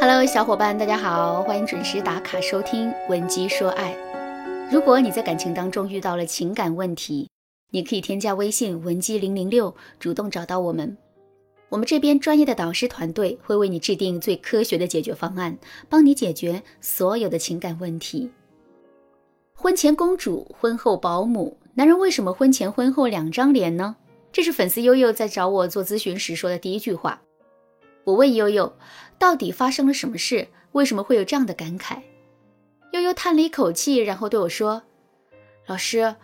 Hello，小伙伴，大家好，欢迎准时打卡收听《文姬说爱》。如果你在感情当中遇到了情感问题，你可以添加微信文姬零零六，主动找到我们。我们这边专业的导师团队会为你制定最科学的解决方案，帮你解决所有的情感问题。婚前公主，婚后保姆，男人为什么婚前婚后两张脸呢？这是粉丝悠悠在找我做咨询时说的第一句话。我问悠悠，到底发生了什么事？为什么会有这样的感慨？悠悠叹了一口气，然后对我说：“老师，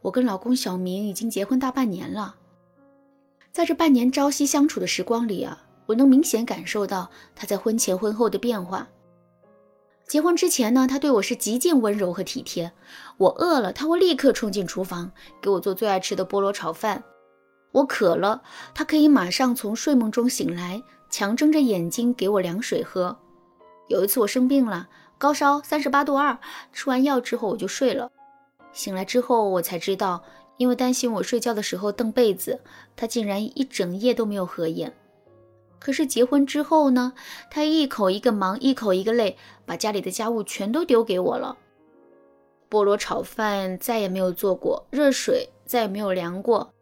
我跟老公小明已经结婚大半年了，在这半年朝夕相处的时光里啊，我能明显感受到他在婚前婚后的变化。结婚之前呢，他对我是极尽温柔和体贴，我饿了，他会立刻冲进厨房给我做最爱吃的菠萝炒饭；我渴了，他可以马上从睡梦中醒来。”强睁着眼睛给我凉水喝。有一次我生病了，高烧三十八度二，吃完药之后我就睡了。醒来之后我才知道，因为担心我睡觉的时候蹬被子，他竟然一整夜都没有合眼。可是结婚之后呢，他一口一个忙，一口一个累，把家里的家务全都丢给我了。菠萝炒饭再也没有做过，热水再也没有凉过。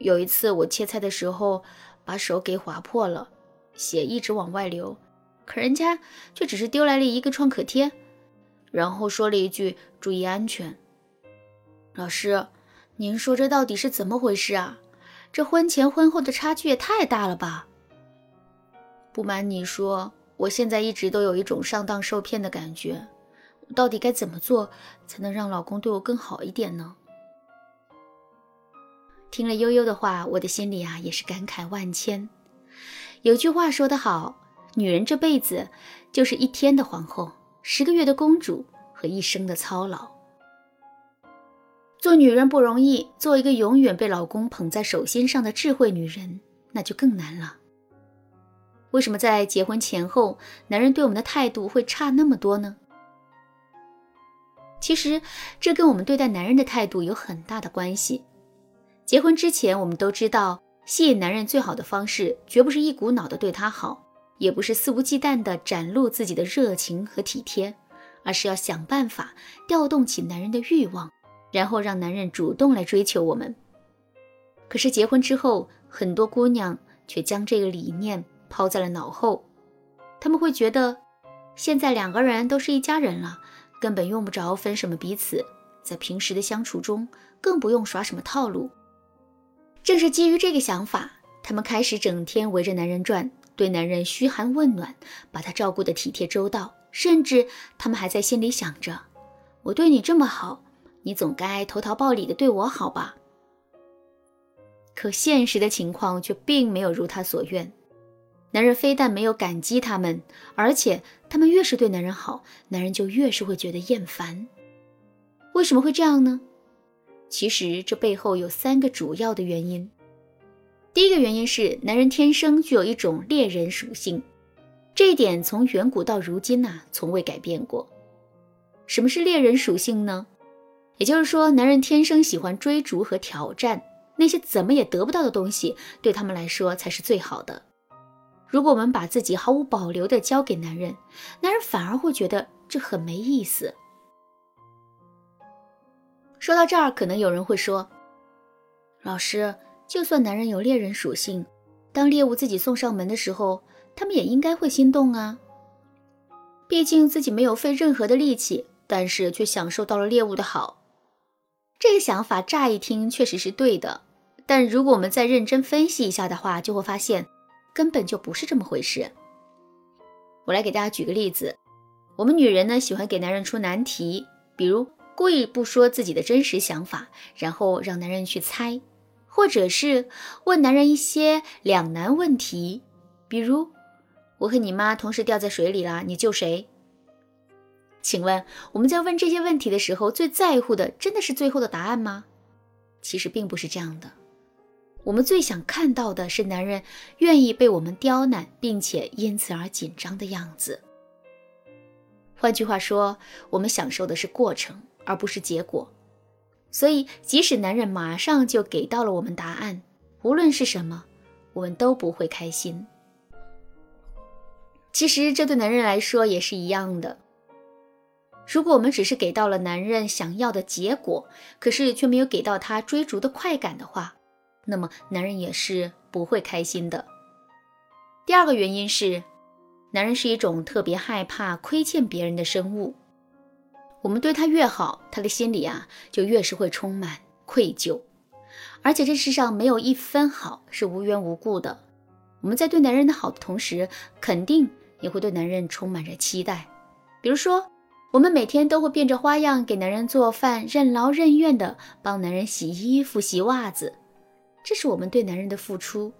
有一次我切菜的时候把手给划破了。血一直往外流，可人家却只是丢来了一个创可贴，然后说了一句“注意安全”。老师，您说这到底是怎么回事啊？这婚前婚后的差距也太大了吧？不瞒你说，我现在一直都有一种上当受骗的感觉。到底该怎么做才能让老公对我更好一点呢？听了悠悠的话，我的心里啊也是感慨万千。有句话说得好，女人这辈子就是一天的皇后，十个月的公主和一生的操劳。做女人不容易，做一个永远被老公捧在手心上的智慧女人，那就更难了。为什么在结婚前后，男人对我们的态度会差那么多呢？其实，这跟我们对待男人的态度有很大的关系。结婚之前，我们都知道。吸引男人最好的方式，绝不是一股脑的对他好，也不是肆无忌惮的展露自己的热情和体贴，而是要想办法调动起男人的欲望，然后让男人主动来追求我们。可是结婚之后，很多姑娘却将这个理念抛在了脑后，他们会觉得，现在两个人都是一家人了，根本用不着分什么彼此，在平时的相处中，更不用耍什么套路。正是基于这个想法，他们开始整天围着男人转，对男人嘘寒问暖，把他照顾得体贴周到，甚至他们还在心里想着：我对你这么好，你总该投桃报李的对我好吧？可现实的情况却并没有如他所愿，男人非但没有感激他们，而且他们越是对男人好，男人就越是会觉得厌烦。为什么会这样呢？其实这背后有三个主要的原因。第一个原因是男人天生具有一种猎人属性，这一点从远古到如今呐从未改变过。什么是猎人属性呢？也就是说，男人天生喜欢追逐和挑战，那些怎么也得不到的东西，对他们来说才是最好的。如果我们把自己毫无保留的交给男人，男人反而会觉得这很没意思。说到这儿，可能有人会说：“老师，就算男人有猎人属性，当猎物自己送上门的时候，他们也应该会心动啊。毕竟自己没有费任何的力气，但是却享受到了猎物的好。”这个想法乍一听确实是对的，但如果我们再认真分析一下的话，就会发现根本就不是这么回事。我来给大家举个例子：我们女人呢，喜欢给男人出难题，比如。故意不说自己的真实想法，然后让男人去猜，或者是问男人一些两难问题，比如我和你妈同时掉在水里了，你救谁？请问我们在问这些问题的时候，最在乎的真的是最后的答案吗？其实并不是这样的，我们最想看到的是男人愿意被我们刁难，并且因此而紧张的样子。换句话说，我们享受的是过程。而不是结果，所以即使男人马上就给到了我们答案，无论是什么，我们都不会开心。其实这对男人来说也是一样的。如果我们只是给到了男人想要的结果，可是却没有给到他追逐的快感的话，那么男人也是不会开心的。第二个原因是，男人是一种特别害怕亏欠别人的生物。我们对他越好，他的心里啊就越是会充满愧疚，而且这世上没有一分好是无缘无故的。我们在对男人的好的同时，肯定也会对男人充满着期待，比如说。我们每天都会变着花样给男人做饭，任劳任怨的帮男人洗衣服、洗袜子，这是我们对男人的付出。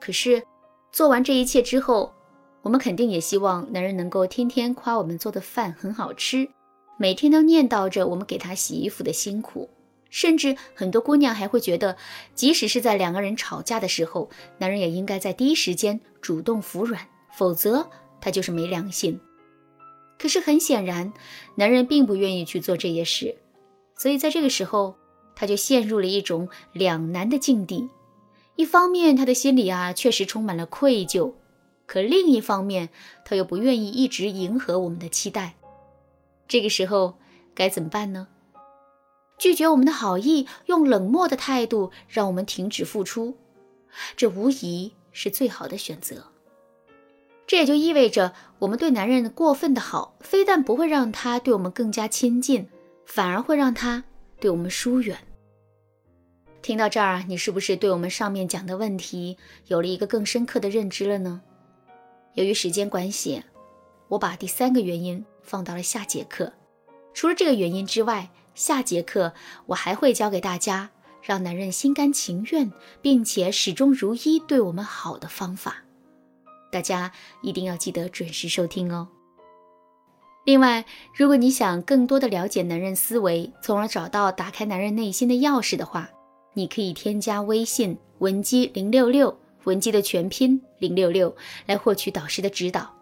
可是，做完这一切之后，我们肯定也希望男人能够天天夸我们做的饭很好吃，每天都念叨着我们给他洗衣服的辛苦。甚至很多姑娘还会觉得，即使是在两个人吵架的时候，男人也应该在第一时间主动服软，否则他就是没良心。可是很显然，男人并不愿意去做这些事，所以在这个时候，他就陷入了一种两难的境地。一方面，他的心里啊确实充满了愧疚；可另一方面，他又不愿意一直迎合我们的期待。这个时候该怎么办呢？拒绝我们的好意，用冷漠的态度让我们停止付出，这无疑是最好的选择。这也就意味着，我们对男人过分的好，非但不会让他对我们更加亲近，反而会让他对我们疏远。听到这儿，你是不是对我们上面讲的问题有了一个更深刻的认知了呢？由于时间关系，我把第三个原因放到了下节课。除了这个原因之外，下节课我还会教给大家让男人心甘情愿并且始终如一对我们好的方法。大家一定要记得准时收听哦。另外，如果你想更多的了解男人思维，从而找到打开男人内心的钥匙的话，你可以添加微信文姬零六六，文姬的全拼零六六，来获取导师的指导。